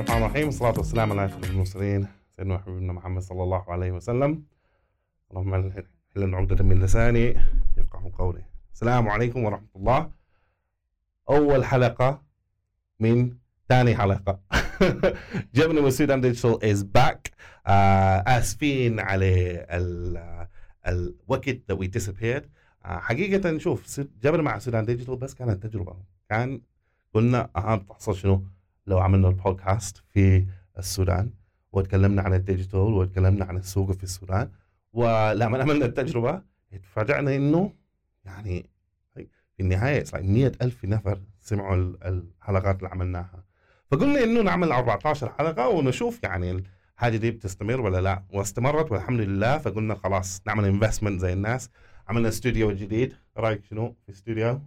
الله الرحمن الرحيم والصلاة والسلام على أشرف المرسلين سيدنا وحبيبنا محمد صلى الله عليه وسلم. اللهم حل عقدة من لساني يفقه قولي. السلام عليكم ورحمة الله. أول حلقة من ثاني حلقة. جبنا من السودان ديجيتال is back آسفين على ال الوقت we disappeared. آه، حقيقة شوف جبنا مع السودان ديجيتال بس كانت تجربة. كان قلنا أها بتحصل شنو؟ لو عملنا البودكاست في السودان وتكلمنا عن ال digital وتكلمنا عن السوق في السودان ولما عملنا التجربة تفاجأنا إنه يعني في النهاية 100 ألف نفر سمعوا ال- الحلقات اللي عملناها. فقلنا إنه نعمل 14 حلقة ونشوف يعني الحاجة دي بتستمر ولا لا. واستمرت والحمد لله فقلنا خلاص نعمل investment زي الناس. عملنا استوديو جديد. رأيك شنو في استوديو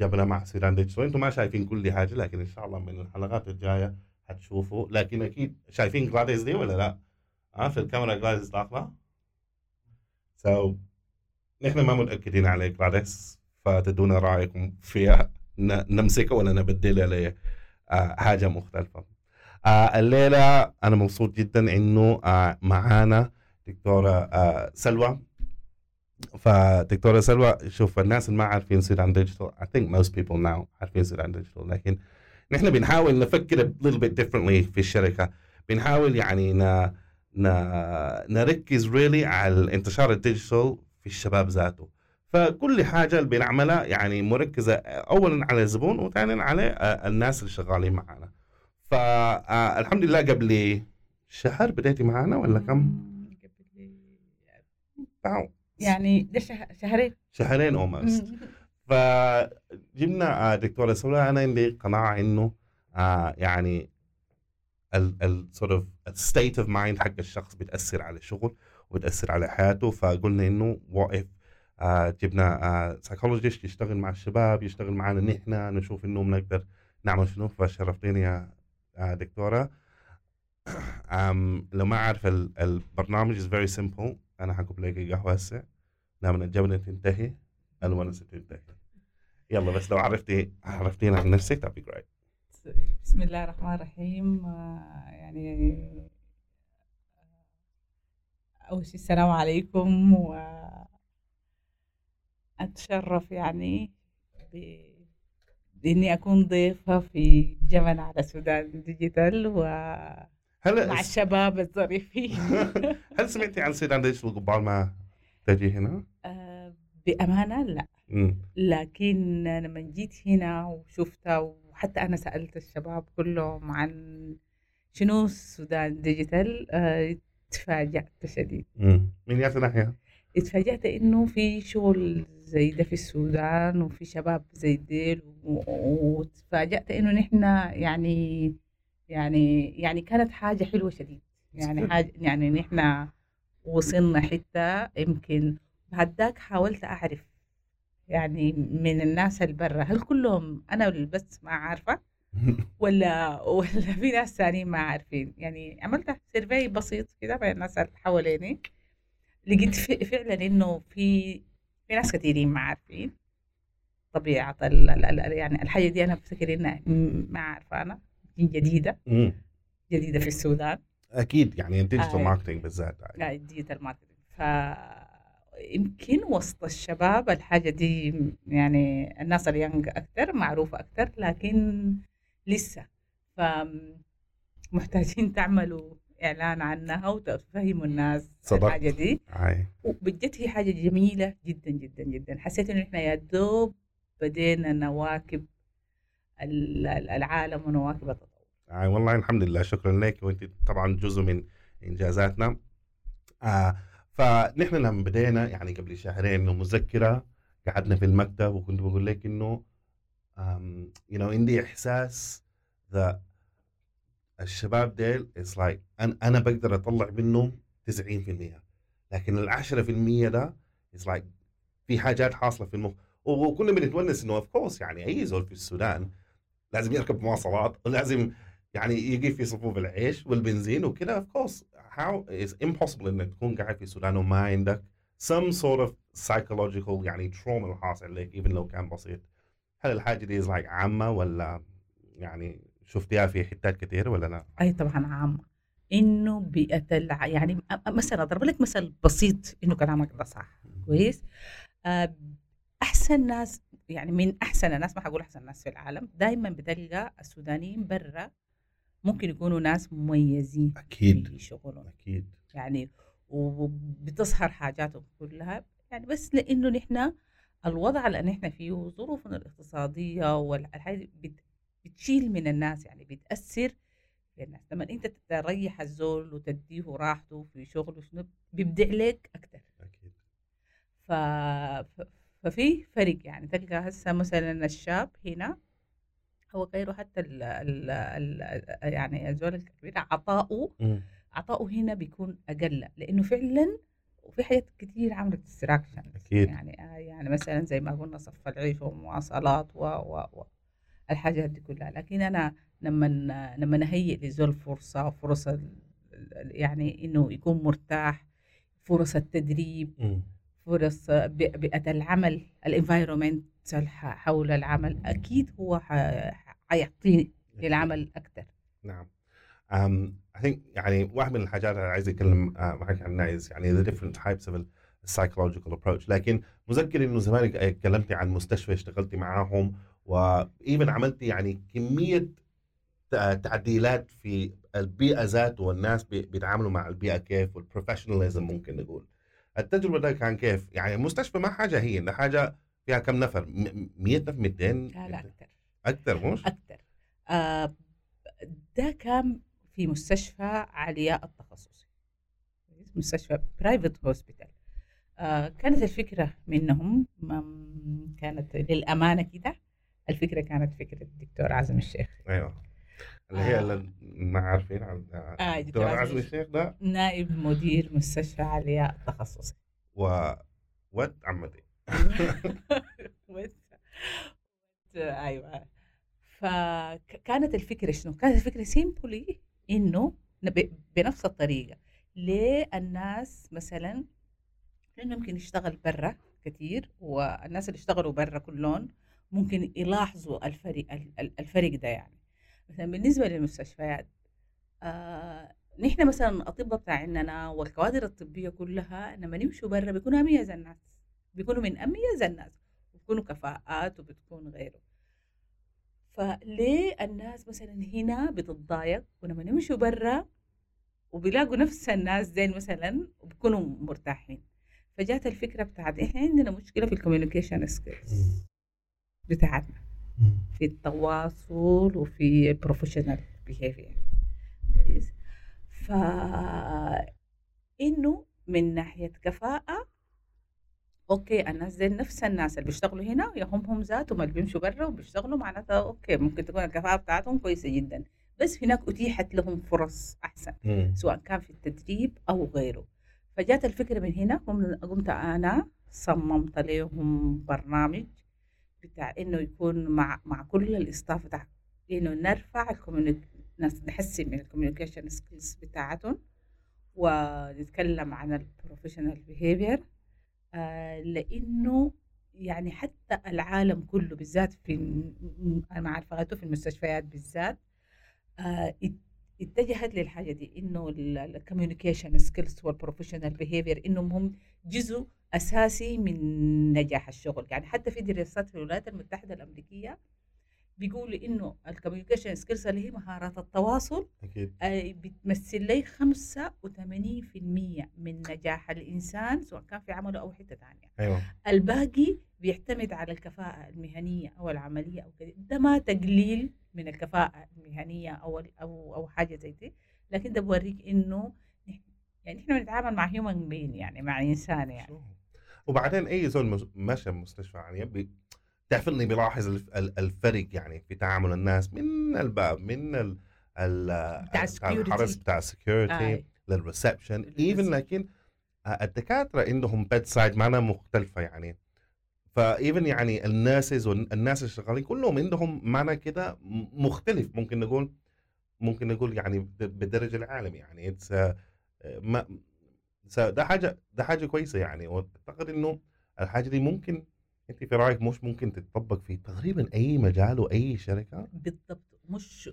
جبنا مع سودان ديجيتال أنتم ما شايفين كل حاجة لكن إن شاء الله من الحلقات الجاية حتشوفوا. لكن أكيد شايفين جلاديس دي ولا لا؟ ها في الكاميرا جلاديس داخلة. so نحن ما متأكدين على جلاديس فتدونا رأيكم فيها. نمسكها ولا نبدلها ل آه، حاجة مختلفة. آه، الليلة أنا مبسوط جدا إنه آه، معانا دكتورة آه، سلوى. فدكتوره سلوى شوف الناس اللي ما عارفين سودان ديجيتال I think most people now عارفين سودان ديجيتال لكن نحن بنحاول نفكر a little bit differently في الشركة. بنحاول يعني ن... ن... نركز really على انتشار ال digital في الشباب ذاته. فكل حاجة اللي بنعملها يعني مركزة اولا على الزبون وثانيا على آه، الناس اللي شغالين معنا فالحمد لله قبل شهر بديتي معنا ولا كم؟ يعني ده شه- شهرين. شهرين almost فجبنا آه، دكتورة سلوى أنا عندي قناعة إنه آه يعني ال sort of state of mind حق الشخص بتأثر على الشغل وبتاثر على حياته. فقلنا إنه if آه جبنا آه psychologist يشتغل مع الشباب يشتغل معنا نحن نشوف إنه بنقدر نعمل شنو. فشرفتيني يا آه دكتورة. لو ما عارف ال- البرنامج is very simple. أنا حكب لك قهوه هسه لما الجبنه تنتهي الونسه تنتهي يلا بس لو عرفتي عرفتينا عن نفسك that'd be بسم الله الرحمن الرحيم. آه، يعني آه، أول شيء السلام عليكم وأتشرف يعني ب- بإني أكون ضيفة في جبنا مع سودان ديجيتال ومع هل الشباب الظريفين هل سمعتي عن سودان ديجيتال قبل ما تجي هنا؟ آه، بأمانة لا مم. لكن لما جيت هنا وشفتها وحتى أنا سألت الشباب كلهم عن شنو السودان ديجيتال آه، تفاجأت شديد مم. من يا ناحية؟ اتفاجأت إنه في شغل زي ده في السودان وفي شباب زي ديل وتفاجأت إنه نحن يعني يعني يعني كانت حاجة حلوة شديد. يعني حاجة يعني نحن وصلنا حتة يمكن بعد ذاك حاولت أعرف يعني من الناس اللي برا هل كلهم أنا اللي بس ما عارفة ولا ولا في ناس ثانيين ما عارفين؟ يعني عملت سيرفي بسيط كده بين الناس اللي حواليني لقيت فعلا إنه في في ناس كثيرين ما عارفين ال يعني الحاجة دي أنا بفتكر إنها م- ما عارفة أنا. جديدة. مم. جديدة في السودان. أكيد يعني ال digital آه. marketing بالذات لا ال digital marketing ف يمكن وسط الشباب الحاجة دي يعني الناس ال young أكتر معروفة أكتر لكن لسه. ف محتاجين تعملوا إعلان عنها وتفهموا الناس صدقت. الحاجة دي. وبجد هي حاجة جميلة جدا جدا جدا. حسيت إنه إحنا يا دوب بدينا نواكب العالم ونواكب التطور. هاي والله الحمد لله شكرا لك. وأنت طبعا جزء من إنجازاتنا. آه فنحن لما بدينا يعني قبل شهرين إنه مذكرة قعدنا في المكتب وكنت بقول لك إنه you know عندي إحساس ذا الشباب ديل is like أنا أنا بقدر أطلع منهم 90% لكن ال 10% ده is like في حاجات حاصلة في المخ. وكنا بنتونس إنه of course يعني أي زول في السودان لازم يركب مواصلات ولازم يعني يجي في صفوف العيش والبنزين وكذا of course how is impossible إنك تكون قاعد في السودان وما عندك some sort of psychological يعني trauma حاصل لك even لو كان بسيط. هل الحاجة دي is like عامة ولا يعني شفتيها في حتات كتير ولا لا؟ أي طبعا عامة. إنه بيئه الع... يعني مثلا أضرب لك مثل بسيط إنه كلامك ده صح. كويس؟ آه، أحسن ناس يعني من أحسن الناس ما حقول أحسن ناس في العالم. دائما بتلقى السودانيين برا ممكن يكونوا ناس مميزين أكيد. في شغلهم. أكيد. يعني وبتظهر حاجاتهم كلها. يعني بس لإنه نحن الوضع اللي نحن فيه وظروفنا الاقتصادية والحاجة بتشيل من الناس يعني بتأثر في الناس. لما أنت تريح الزول وتديه راحته في شغله شنو بيبدع لك أكثر أكيد. ف... ففي فرق يعني تلقى هسه مثلا الشاب هنا هو غيره حتى ال ال ال يعني الزول الكبير عطاؤه. عطاؤه هنا بيكون أقل لأنه فعلا وفي حاجات كتير عملت distraction أكيد. يعني آه يعني مثلا زي ما قلنا صف العيش والمواصلات و و و الحاجات دي كلها لكن أنا لما لما نهيئ لزول فرصة فرص ال- ال- يعني إنه يكون مرتاح فرص التدريب مم. فرص بي- بيئة العمل ال environment حول العمل أكيد هو حيعطي للعمل أكثر نعم. um, I think يعني واحد من الحاجات اللي عايز اتكلم معك عنها يعني the different types of psychological approach. لكن مذكر إنه زمان اتكلمتي عن مستشفى اشتغلتي معاهم و even عملتي يعني كمية تع- تعديلات في البيئة ذات والناس بي- بيتعاملوا مع البيئة كيف وال professionalism ممكن نقول. التجربه ده كان كيف؟ يعني المستشفى ما حاجة هي ده حاجة فيها كم نفر 100 نفر 200 لا لا أكثر. أكثر مش؟ أكثر. آه ده كان في مستشفى علياء التخصصي. مستشفى private hospital آه كانت الفكرة منهم كانت للأمانة كده الفكرة كانت فكرة الدكتور عزمي الشيخ. أيوه. اللي هي آه. اللي ما عارفين عن آه، دكتور دكتور عزمي. الشيخ ده نائب مدير مستشفى علياء التخصصي و ود عمتي وت- أيوه فكانت الفكرة شنو؟ كانت الفكرة سيمبلي إنه بنفس الطريقة ليه الناس مثلا لأنه ممكن يشتغل برا كثير والناس اللي اشتغلوا برا كلهم ممكن يلاحظوا الفرق ال- ال- الفرق ده يعني مثلا بالنسبة للمستشفيات آه نحن مثلا الاطباء بتاعنا والكوادر الطبية كلها لما يمشوا برا بيكونوا أميز الناس بيكونوا من أميز الناس بيكونوا كفاءات وبتكون غيره. فليه الناس مثلا هنا بتتضايق ولما يمشوا برا وبيلاقوا نفس الناس دين مثلا وبيكونوا مرتاحين؟ فجات الفكرة بتاعت إحنا عندنا مشكلة في ال communication skills بتاعتنا. في التواصل وفي ال professional behavior كويس. ف إنه من ناحية كفاءة okay الناس دي نفس الناس اللي بيشتغلوا هنا يا هم هم ذاتهم اللي بيمشوا برا وبيشتغلوا معناتها okay ممكن تكون الكفاءة بتاعتهم كويسة جدا. بس هناك أتيحت لهم فرص أحسن مم. سواء كان في التدريب أو غيره. فجات الفكرة من هنا قم- قمت أنا صممت لهم برنامج. بتاع إنه يكون مع مع كل ال staff بتاع إنه نرفع ال communic نحسن من ال communication skills بتاعتهم ونتكلم عن ال professional behavior آه لإنه يعني حتى العالم كله بالذات في مع الفغاتو في المستشفيات بالذات آه ات- اتجهت للحاجة دي إنه ال communication skills وال professional behavior إنهم هم جزء أساسي من نجاح الشغل. يعني حتى في دراسات في الولايات المتحدة الأمريكية بيقولوا إنه ال communication skills اللي هي مهارات التواصل أكيد. آه، بتمثل لي 85% من نجاح الإنسان سواء كان في عمله أو حتة ثانية أيوه. الباقي بيعتمد على الكفاءة المهنية أو العملية أو كده ده ما تقليل من الكفاءة المهنية أو أو أو حاجة زي دي. لكن ده بوريك نح- يعني إحنا بنتعامل مع human being يعني مع إنسان يعني وبعدين أي زول ماشي مستشفى يعني. تعرف إني الف- ال- الفرق يعني في تعامل الناس من الباب من ال بتاع الحرس. بتاع ال security. لل reception. even لكن الدكاترة عندهم bedside manner مختلفة يعني ف even يعني ال nurses والناس اللي شغالين كلهم عندهم manner كده مختلف ممكن نقول ممكن نقول يعني بالدرجه العالم يعني اتس ما ده حاجة ده حاجة كويسة يعني. وأعتقد إنه الحاجة دي ممكن أنت في رأيك مش ممكن تتطبق في تقريبا أي مجال وأي شركة؟ بالضبط. مش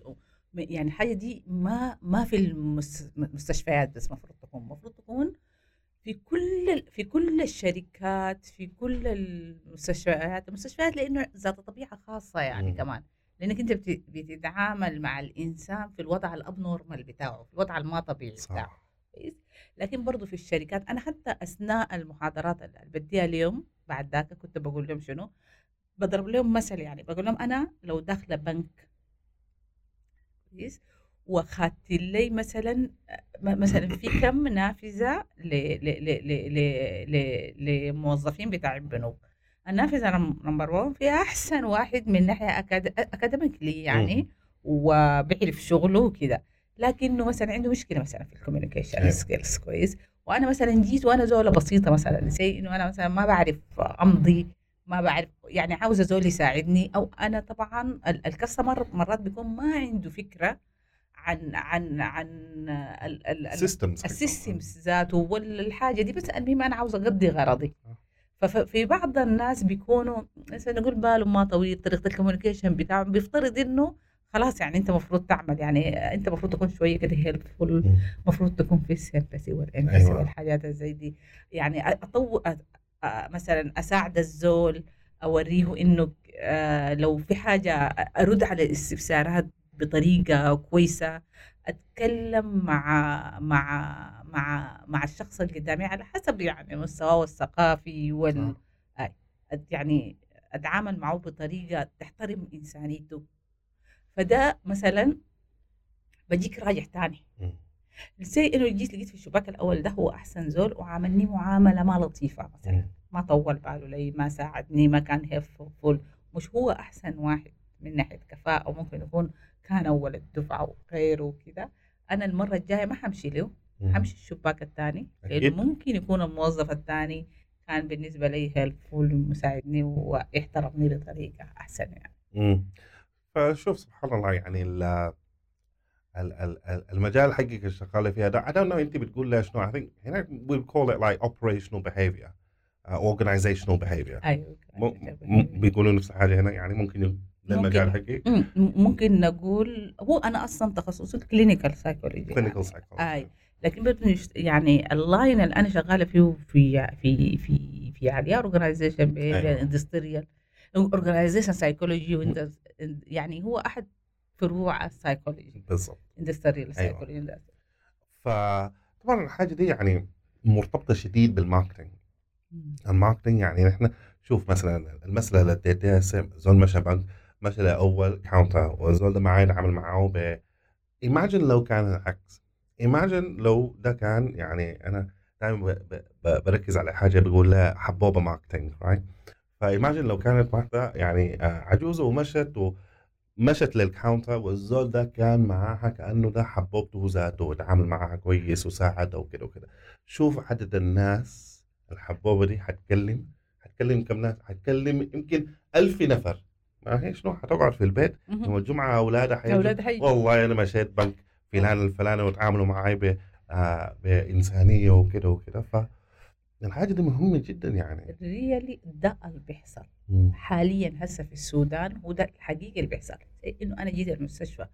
م- يعني الحاجة دي ما ما في المس- المستشفيات بس المفروض تكون. المفروض تكون في كل في كل الشركات في كل المستشفيات. المستشفيات لأنه ذات طبيعة خاصة يعني مم. كمان. لأنك أنت بت- بتتعامل مع الإنسان في الوضع الاب نورمال بتاعه في الوضع الما طبيعي بتاعه. صح كويس. لكن برضو في الشركات أنا حتى أثناء المحاضرات اللي بديها اليوم بعد ذاك كنت بقول لهم شنو؟ بضرب لهم مثل يعني بقول لهم أنا لو داخلة بنك كويس واخذت لي مثلا م- مثلا في كم نافذة لموظفين بتاع البنوك. النافذة number 1 فيها أحسن واحد من ناحية أكاد... academically يعني وبيعرف شغله وكده. لكنه مثلا عنده مشكلة مثلا في ال communication أيوة. skills كويس وأنا مثلا جيت وأنا زوله بسيطة مثلا زي إنه أنا مثلا ما بعرف أمضي ما بعرف يعني عاوزة زول يساعدني أو أنا طبعا ال- ال customer مرات بيكون ما عنده فكرة عن عن عن ال- ال- ال- systems ال systems ذاته والحاجة دي بس المهم أنا عاوزة أقضي غرضي آه. ففي بعض الناس بيكونوا مثلا نقول بالهم ما طويل طريقة ال communication بتاعهم بيفترض إنه خلاص يعني أنت المفروض تعمل يعني أنت المفروض تكون شوية كده helpful المفروض تكون في ال sympathy وال empathy أيوة. والحاجات زي دي. يعني اطو مثلا أساعد الزول أوريه إنه آه، لو في حاجة أرد على الاستفسارات بطريقة كويسة أتكلم مع مع مع مع الشخص اللي قدامي على حسب يعني مستواه الثقافي وال يعني أتعامل معه بطريقة تحترم إنسانيته. فده مثلا بجيك راجع تاني. زي إنه جيت لقيت في الشباك الأول ده هو أحسن زول وعاملني معاملة ما لطيفة مثلا. ما طول باله لي ما ساعدني ما كان هيلفول مش هو أحسن واحد من ناحية كفاءة وممكن يكون كان أول الدفعة وغيره وكذا أنا المرة الجاية ما حمشي له. حمشي الشباك الثاني. لأنه ممكن يكون الموظف الثاني كان بالنسبة لي helpful ومساعدني واحترمني بطريقة أحسن يعني. فشوف سبحان الله يعني ال ال- ال- ال- المجال حقك اللي شغاله فيها ده I don't know انت بتقول لي شنو I think هناك we call it like operational behavior uh, organizational behavior. أيوه م- بيقولوا نفس الحاجة هنا يعني ممكن. المجال حقك. مم، ممكن نقول هو أنا أصلا تخصصي clinical psychology clinical psychology. آي لكن برضه يعني ال line اللي أنا شغالة فيه في في في في عليا organization أيوة. industrial organization psychology يعني هو أحد فروع السايكولوجي. بالضبط. industrial psychology فطبعا الحاجة دي يعني مرتبطة شديد بال marketing. ال marketing يعني نحن شوف مثلا المسألة اللي اديتها زول مشى بنك مشى لأول counter والزول ده معاه يتعامل معاه ب imagine لو كان العكس. imagine لو ده كان يعني أنا دائما بركز على حاجة بقول لها حبوبة marketing right ف imagine لو كانت واحدة يعني آه، عجوزة ومشت ومشت لل counter والزول ده كان معاها كأنه ده حبوبته ذاته وتعامل معاها كويس وساعدها وكده وكده. شوف عدد الناس الحبوبة دي حتكلم حتكلم كم ناس؟ حتكلم يمكن ألف نفر. ما هي شنو حتقعد في البيت. يوم الجمعة أولادها حيجوا والله أنا مشيت بنك فلان الفلاني وتعاملوا معي آه بإنسانية وكده وكده. ف الحاجة دي مهمة جدا يعني. ريالي ده اللي بيحصل. حاليا هسه في السودان وده الحقيقي اللي بيحصل. إنه أنا جيت المستشفى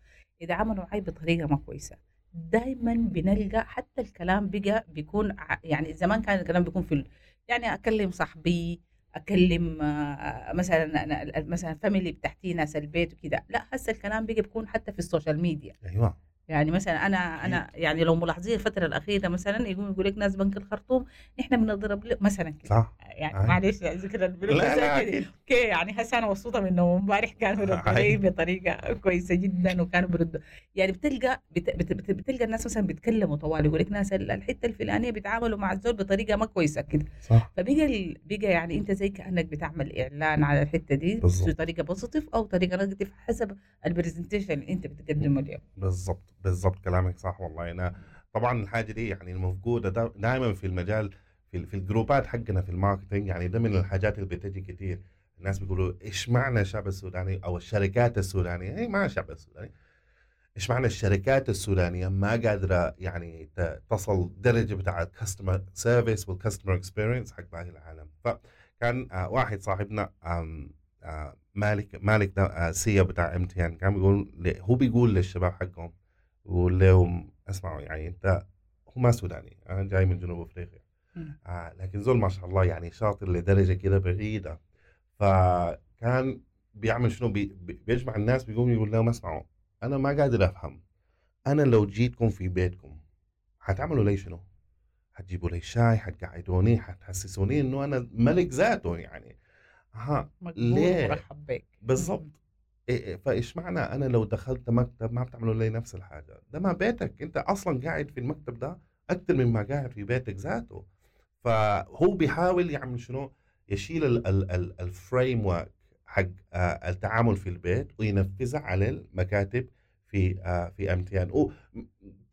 اذا عملوا معي بطريقة ما كويسة. دائما بنلقى حتى الكلام بقى بيكون يعني زمان كان الكلام بيكون في يعني أكلم صاحبي أكلم آه، مثلا مثلا family بتاعتي ناس البيت وكده. لا هسه الكلام بقى بيكون حتى في ال social media. أيوه. يعني مثلا أنا أنا يعني لو ملاحظين الفترة الأخيرة مثلا يقوم يقول لك ناس بنك الخرطوم نحن بنضرب مثلا كده. صح. يعني أي. معلش ذكر كده. أكيد okay يعني هسه أنا مبسوطة منهم امبارح كانوا ردوا أي. لي بطريقة كويسة جدا وكانوا بيردوا يعني بتلقى بت بت بت بتلقى الناس مثلا بيتكلموا طوال يقول لك ناس ال- الحتة الفلانية بيتعاملوا مع الزول بطريقة ما كويسة كده. صح. فبقى بقى يعني أنت زي كأنك بتعمل إعلان على الحتة دي بالظبط. بطريقة positive أو طريقة negative حسب ال presentation اللي أنت بتقدمه اليوم. بالضبط. بالضبط كلامك صح والله. أنا طبعا الحاجة دي يعني الموجوده دائما في المجال في, في الجروبات حقنا في ال marketing يعني ده من الحاجات اللي بتجي كتير. الناس بيقولوا إيش معنى الشعب السوداني؟ أو الشركات السودانية؟ هي ما الشعب السوداني؟ إيش معنى الشركات السودانية ما قادرة يعني تصل درجة بتاع ال customer service وال customer experience حق باقي العالم. فكان آه واحد صاحبنا آه مالك مالك ده آه، CEO بتاع MTN كان بيقول هو بيقول للشباب حقهم بيقول لهم اسمعوا يعني أنت هو ما سوداني أنا جاي من جنوب أفريقيا. آه لكن زول ما شاء الله يعني شاطر لدرجة كده بعيدة. فكان بيعمل شنو؟ بي بي- بيجمع الناس بيقوم يقول لهم اسمعوا أنا ما قادر أفهم. أنا لو جيتكم في بيتكم حتعملوا لي شنو؟ حتجيبوا لي شاي حتقعدوني حتحسسوني إنه أنا ملك ذاته يعني. ها ليه؟ بك بالضبط. فايش معنى أنا لو دخلت مكتب ما بتعملوا لي نفس الحاجة؟ ده ما بيتك. أنت أصلا قاعد في المكتب ده أكثر مما قاعد في بيتك ذاته. فهو بيحاول يعمل شنو؟ يشيل ال- ال- ال- الفريم ورك حق آه، التعامل في البيت وينفذها على المكاتب في آه، في أمتيان.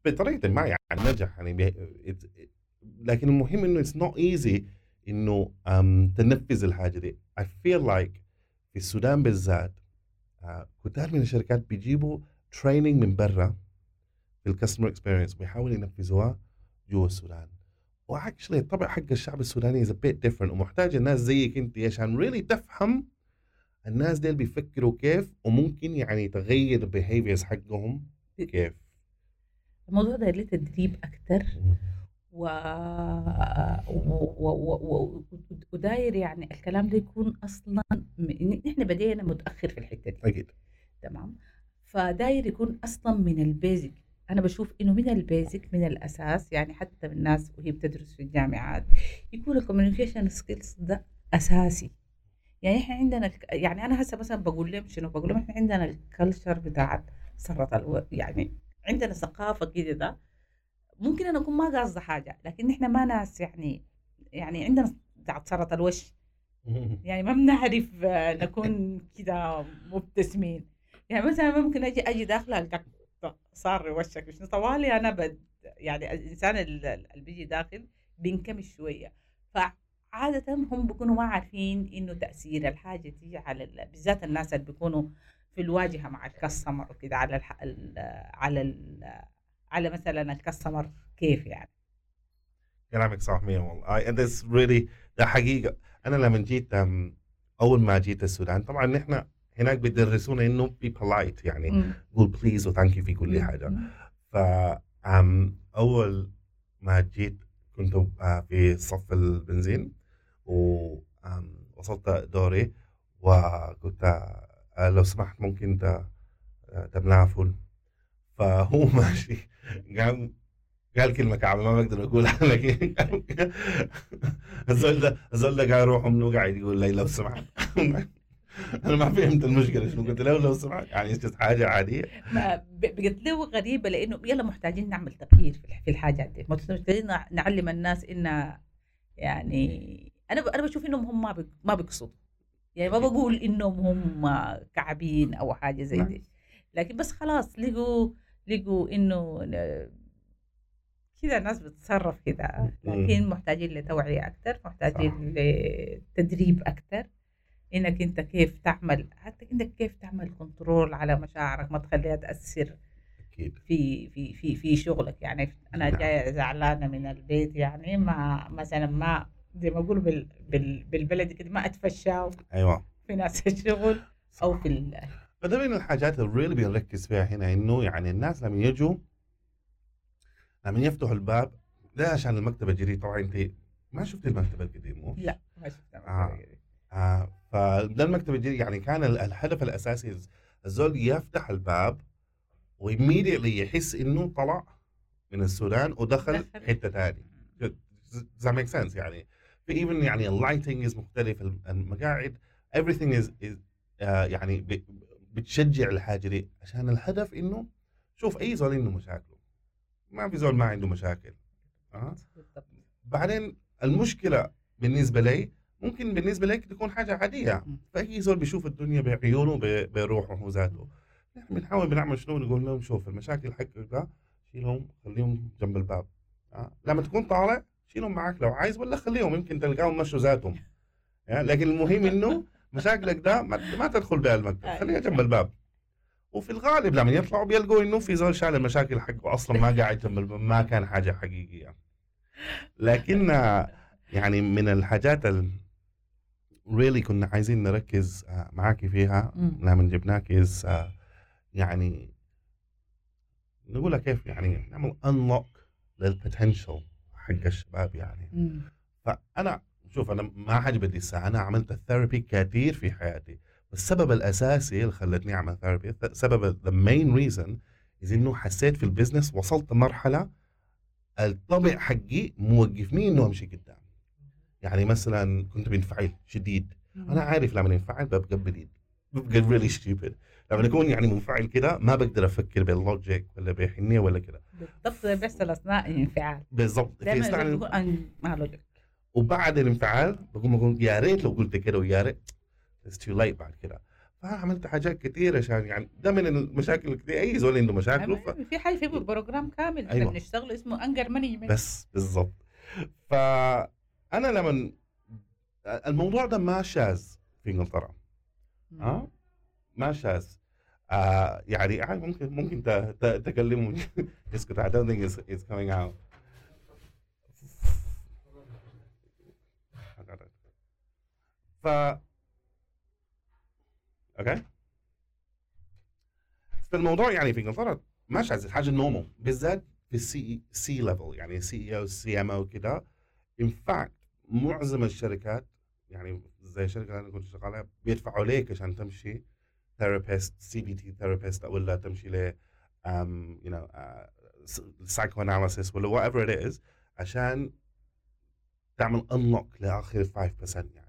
بطريقة ما يعني نجح يعني لكن المهم إنه it's not easy إنه تنفذ الحاجة دي. I feel like في السودان بالذات كتار من الشركات بيجيبوا training من برا في ال customer experience بيحاولوا ينفذوها جوا السودان. و actually الطبع حق الشعب السوداني is a bit different ومحتاج الناس زيك أنت عشان really تفهم الناس ديل بيفكروا كيف وممكن يعني تغير ال behaviors حقهم كيف. الموضوع ده له تدريب أكتر؟ و... و... و... وداير يعني الكلام ده يكون أصلا م- نحن بدينا متأخر في الحتة دي. أكيد. تمام؟ فداير يكون أصلا من ال basic. أنا بشوف إنه من ال basic من الأساس يعني حتى الناس وهي بتدرس في الجامعات يكون ال communication skills ده أساسي. يعني إحنا عندنا يعني أنا هسه مثلا بقول لهم شنو؟ بقول لهم إحنا عندنا ال culture بتاعت سرة ألو... يعني عندنا ثقافة كده ده ممكن أنا أكون ما قاصدة حاجة لكن إحنا ما ناس يعني يعني عندنا سرة الوش. يعني ما بنعرف آه، نكون كده مبتسمين. يعني مثلا ممكن أجي أجي داخله صار وشك. شنو طوالي أنا بد يعني الإنسان ال- اللي بيجي داخل بينكمش شوية. فعادة هم بيكونوا ما عارفين إنه تأثير الحاجة دي على ال- بالذات الناس اللي بيكونوا في الواجهة مع ال customer وكده على الح... ال... على ال... على مثلا ال customer كيف يعني؟ كلامك صح 100 والله. I, and this really ده حقيقة. أنا لما جيت أول ما جيت السودان طبعا نحن هناك بيدرسونا إنه be polite يعني. قول please و thank you في كل حاجة. مم. ف أول ما جيت كنت آه، في صف البنزين ووصلت دوري وقلت آه، لو سمحت ممكن آه، تملاها فول. فهو ماشي. قام قال كلمة كعبة ما بقدر أقولها لكن الزول ده الزول ده قاعد يروح منه قاعد يقول لي لو سمحت أنا ما فهمت المشكلة شنو قلت له لو سمحت يعني just حاجة عادية؟ ما بقت له غريبة لأنه يلا محتاجين نعمل تغيير في الح- في الحاجات دي. محتاجين نع- نعلم الناس انها يعني أنا أنا بشوف إنهم هم ما ما بيقصدوا. يعني ما بقول إنهم هم كعبين أو حاجة زي نعم. دي. لكن بس خلاص لقوا لقوا إنه كده الناس بتتصرف كده لكن محتاجين لتوعية أكثر محتاجين لتدريب أكثر إنك أنت كيف تعمل حتى إنك كيف تعمل كنترول على مشاعرك ما تخليها تأثر أكيد. في في في في شغلك. يعني أنا نعم. جاية زعلانة من البيت يعني ما مثلا ما زي ما أقول بال بال بالبلد كده ما أتفشى أيوه. في ناس الشغل أو في فده من الحاجات اللي really بنركز فيها هنا إنه يعني الناس لما يجوا لما يفتحوا الباب ده عشان المكتب الجديد طبعا أنت ما شفت المكتب القديم مو؟ لا ما شفت آه. آه. فده المكتب الجديد يعني كان ال- الهدف الأساسي الزول يفتح الباب وإيميديتلي يحس إنه طلع من السودان ودخل دخل. حتة ثانية does that make sense يعني؟ في even يعني اللايتنج is مختلف الم- المقاعد everything is, is آه يعني بتشجع الحاجة دي. عشان الهدف إنه شوف أي زول عنده مشاكله ما في زول ما عنده مشاكل. أه؟ بعدين المشكلة بالنسبة لي ممكن بالنسبة لك تكون حاجة عادية. فأي زول بيشوف الدنيا بعيونه بروحه هو ذاته. نحن بنحاول بنعمل شنو؟ نقول لهم شوف المشاكل حقك ده شيلهم خليهم جنب الباب. أه؟ لما تكون طالع شيلهم معك لو عايز ولا خليهم يمكن تلقاهم مشوا ذاتهم. يعني لكن المهم إنه مشاكلك ده ما, ما تدخل بها المكتب خليها جنب الباب. وفي الغالب لما يطلعوا بيلقوا إنه في زول شال المشاكل حقه. أصلا ما قاعد جنب الباب ما كان حاجة حقيقية. لكن يعني من الحاجات ال... really كنا عايزين نركز آه، معاكي فيها. لما جبناك آه، يعني نقولها كيف يعني نعمل unlock لل potential حق الشباب يعني. مم. فأنا شوف أنا ما عجبتني الساعة أنا عملت ال therapy كثير في حياتي. السبب الأساسي اللي خلتني أعمل therapy سبب the main reason is إنه حسيت في ال business وصلت مرحلة الطبع حقي موقفني إنه أمشي قدام. يعني مثلا كنت بنفعل شديد. أنا عارف لما انفعل ببقى بليد ببقى really stupid. لما اكون يعني منفعل كده ما بقدر أفكر بال logic ولا بحنيه ولا كده. بالضبط بيحصل أثناء الانفعال. بالضبط دائما ما logic وبعد الانفعال بقوم أقول يا ريت لو قلت كده ويا ريت. It's too late بعد كده. فعملت حاجات كثير عشان يعني ده من المشاكل الكثير أي زول عنده مشاكل ف... في حاجة في program كامل أيوة. بنشتغله اسمه anger management بس بالضبط. فانا لما الموضوع ده ما شاذ في إنجلترا. ها ما شاذ. آه يعني ممكن ممكن ت- ت- تكلموا اسكت I don't think it's, it's coming out I got it. أوكي فالموضوع يعني في إنجلترا ما شاذ حاجة normal بالذات في ال C C level يعني CEO CMO كده. in fact معظم الشركات يعني زي الشركة اللي أنا كنت شغال عليها بيدفعوا ليك عشان تمشي therapist CBT therapist ولا تمشي ل um, you know uh, psychoanalysis ولا whatever it is عشان تعمل unlock لآخر 5% يعني.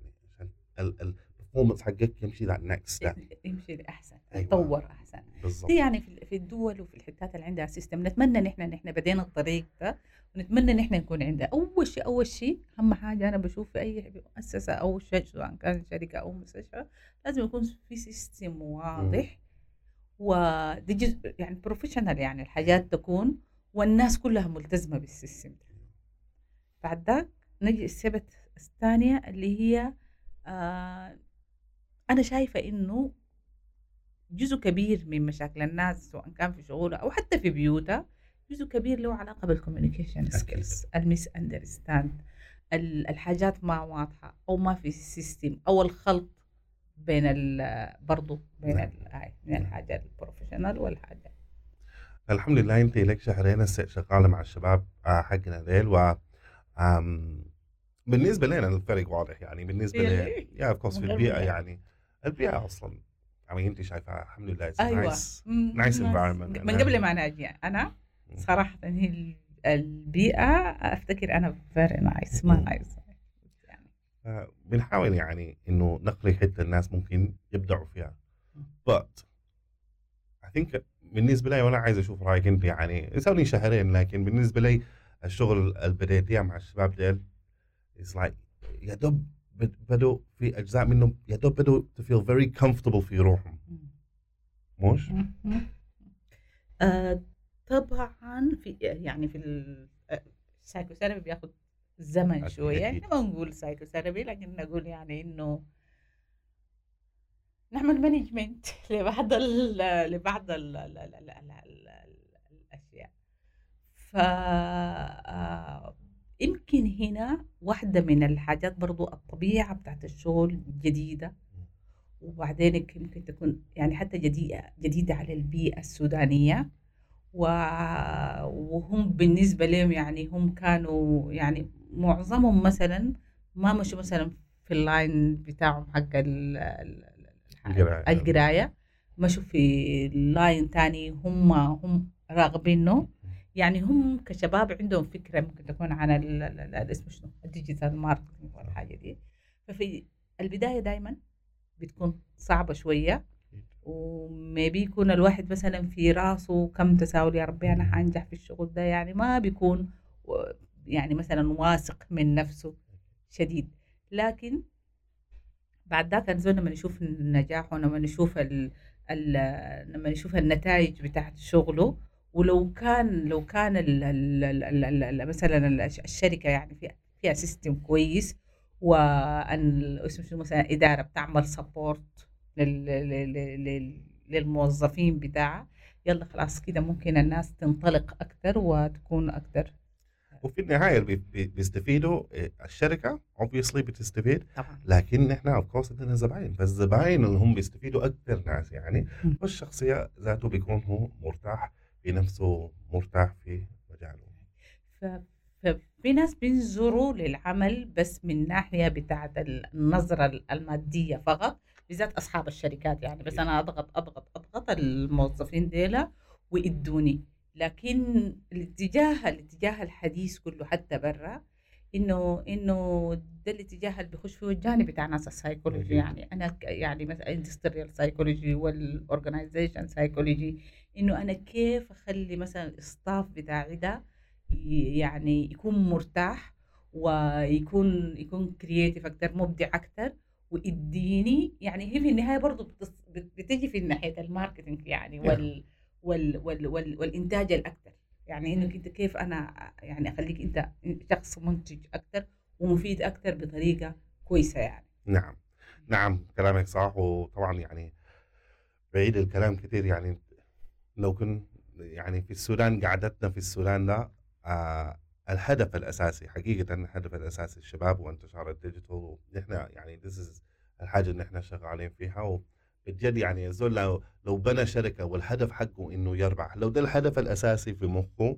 ال performance حقك يمشي the next step يمشي لأحسن أيوة. يتطور أحسن. بالضبط. دي يعني في الدول وفي الحتات اللي عندها system نتمنى ان إحنا بدينا الطريق ده ونتمنى ان إحنا نكون عندنا أول شيء أول شيء أهم حاجة أنا بشوف في أي مؤسسة أو سواء كان شركة أو مستشفى لازم يكون في system واضح ودي جزء يعني professional يعني الحاجات تكون والناس كلها ملتزمة بال system ده. بعد ذاك نجي السبت الثانية اللي هي آه أنا شايفة إنه جزء كبير من مشاكل الناس سواء كان في شغولها أو حتى في بيوتها جزء كبير له علاقة بال communication. skills ال misunderstand الحاجات ما واضحة أو ما في system أو الخلط بين ال برضو بين نعم. ال- هاي من الحاجة ال professional والحاجة الحمد لله انت لك شهرين شغالة مع الشباب آه، حقنا ذيل و بالنسبة لنا الفرق واضح يعني بالنسبة ل Really? yeah of course في البيئة. يعني البيئة أصلا يعني انت شايفاها الحمد لله أيوه nice nice. environment. من قبل ما أنا أجي أنا صراحة هي ال- البيئة أفتكر أنا very nice ما. nice يعني آه، بنحاول يعني إنه نقري حتة الناس ممكن يبدعوا فيها but I think بالنسبة لي وأنا عايز أشوف رأيك أنت يعني سوي شهرين لكن بالنسبة لي الشغل اللي مع الشباب ديل is like يا دوب بد- بدوا في أجزاء منهم يا دوب بدوا to feel very comfortable في روحهم. مش؟ مم. آه، طبعا في يعني في ال- آه، ال psychotherapy بياخد زمن شوية. إحنا ما نقول psychotherapy لكن نقول يعني إنه نعمل management لبعض ال لبعض ال ال ال ال ال ال الأشياء ف آه، يمكن هنا واحدة من الحاجات برضو الطبيعة بتاعت الشغل جديدة وبعدين يمكن تكون يعني حتى جديدة جديدة على البيئة السودانية. وهم بالنسبة لهم يعني هم كانوا يعني معظمهم مثلا ما مشوا مثلا في اللاين بتاعهم حق ال... ال- ال- القراية. القراية مشوا في line تاني هم هم راغبينه يعني هم كشباب عندهم فكرة ممكن تكون عن ال- ال- ال- الاسم شنو؟ ال digital marketing والحاجة دي. ففي البداية دايما بتكون صعبة شوية. و maybe يكون الواحد مثلا في راسه كم تساؤل يا ربي أنا حانجح في الشغل ده. يعني ما بيكون يعني مثلا واثق من نفسه شديد. لكن بعد ذاك لما نشوف النجاح ولما نشوف ال ال لما نشوف النتائج بتاعت شغله ولو كان لو كان ال ال ال ال ال ال مثلا ال- الشركة يعني فيها فيها system كويس وأن مثلا إدارة بتعمل support للموظفين بتاعها يلا خلاص كده ممكن الناس تنطلق أكثر وتكون أكثر وفي النهاية اللي بيستفيدوا آه، الشركة obviously بتستفيد طبعا. لكن نحن of course عندنا زباين فالزباين اللي هم بيستفيدوا أكثر ناس يعني. والشخصية ذاته بيكون هو مرتاح في نفسه مرتاح في مجاله. ف- ففي ناس بينظروا للعمل بس من ناحية بتاعت النظرة المادية فقط بالذات أصحاب الشركات يعني. بس أنا أضغط أضغط أضغط الموظفين ديلا ويدوني لكن الاتجاه الاتجاه الحديث كله حتى برا إنه إنه ده الاتجاه اللي بيخش فيه الجانب بتاع ناس السايكولوجي. يعني. أنا يعني مثلا industrial psychology وال organization psychology إنه أنا كيف أخلي مثلا ال staff بتاعي ده يعني يكون مرتاح ويكون يكون creative أكتر مبدع أكتر ويديني يعني هي في النهاية برضه بتجي في ناحية ال marketing يعني وال وال وال وال والإنتاج الاكثر يعني إنك أنت كيف أنا يعني أخليك أنت شخص منتج أكثر ومفيد أكثر بطريقة كويسة يعني. نعم. نعم كلامك صح وطبعا يعني بعيد الكلام كثير يعني لو كن يعني في السودان قعدتنا في السودان ده آه الهدف الأساسي حقيقة الهدف الأساسي الشباب وانتشار ال digital نحن يعني this is الحاجة اللي إحنا شغالين فيها وبجد يعني الزول لو لو بنى شركة والهدف حقه إنه يربح لو ده الهدف الأساسي في مخه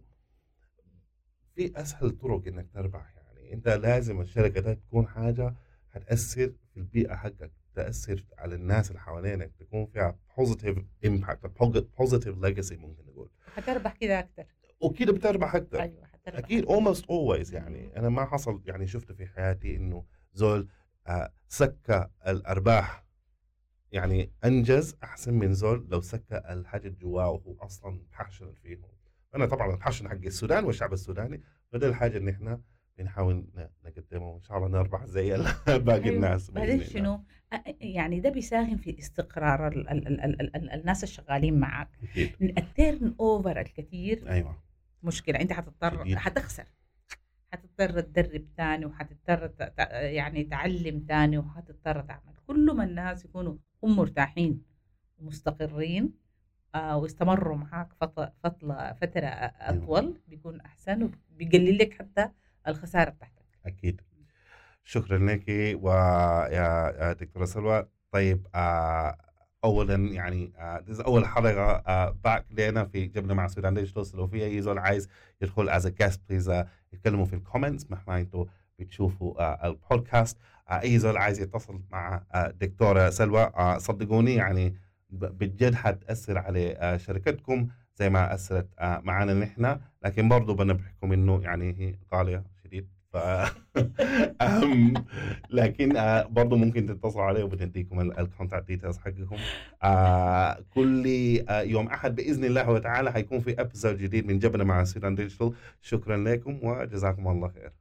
في أسهل طرق إنك تربح يعني. أنت لازم الشركة ده تكون حاجة هتأثر في البيئة حقك. تاثر على الناس اللي حوالينك تكون فيها positive impact positive legacy ممكن نقول. حتربح كده أكثر وكده بتربح أكثر أيوه حتربح. أكيد almost always يعني. أنا ما حصل يعني شفت في حياتي إنه زول آه، سكّ الأرباح. يعني أنجز أحسن من زول لو سكّ الحاجة اللي جواه وهو أصلا passion فيهم. أنا طبعا ال passion حق السودان والشعب السوداني فده الحاجة اللي إحنا بنحاول ن- نقدمها وإن شاء الله نربح زي باقي أيوة. الناس بعدين. شنو؟ يعني ده بيساهم في استقرار ال ال ال ال ال الناس الشغالين معك ال turnover الكثير أيوه. مشكلة. أنت حتضطر. حتخسر. حتضطر تدرب تاني وحتضطر ت- يعني تعلم تاني وحتضطر تعمل. كل ما الناس يكونوا هم مرتاحين ومستقرين آه واستمروا معاك فترة فترة فترة أطول بيكون أحسن وبيقلل لك حتى الخسارة بتاعتك. أكيد. شكرا لك ويا يا دكتورة سلوى. طيب آه اولا يعني آه أول حلقة آه باك لنا في جبنا مع السودان. لو في اي زول عايز يدخل just please يتكلموا في ال comments مهما أنتم بتشوفوا آه البودكاست آه اي زول عايز يتصل مع آه دكتورة سلوى. آه صدقوني يعني بجد حتأثر على آه شركتكم زي ما أثرت آه معنا نحن. لكن برضه بنبهكم إنه يعني هي غالية شديد ف أهم. لكن آه برضه ممكن تتصلوا عليه وبنديكم ال contact details حقكم. آه كل آه يوم أحد بإذن الله وتعالى حيكون في episode جديد من جبنا مع السودان ديجيتال. شكرا لكم وجزاكم الله خير.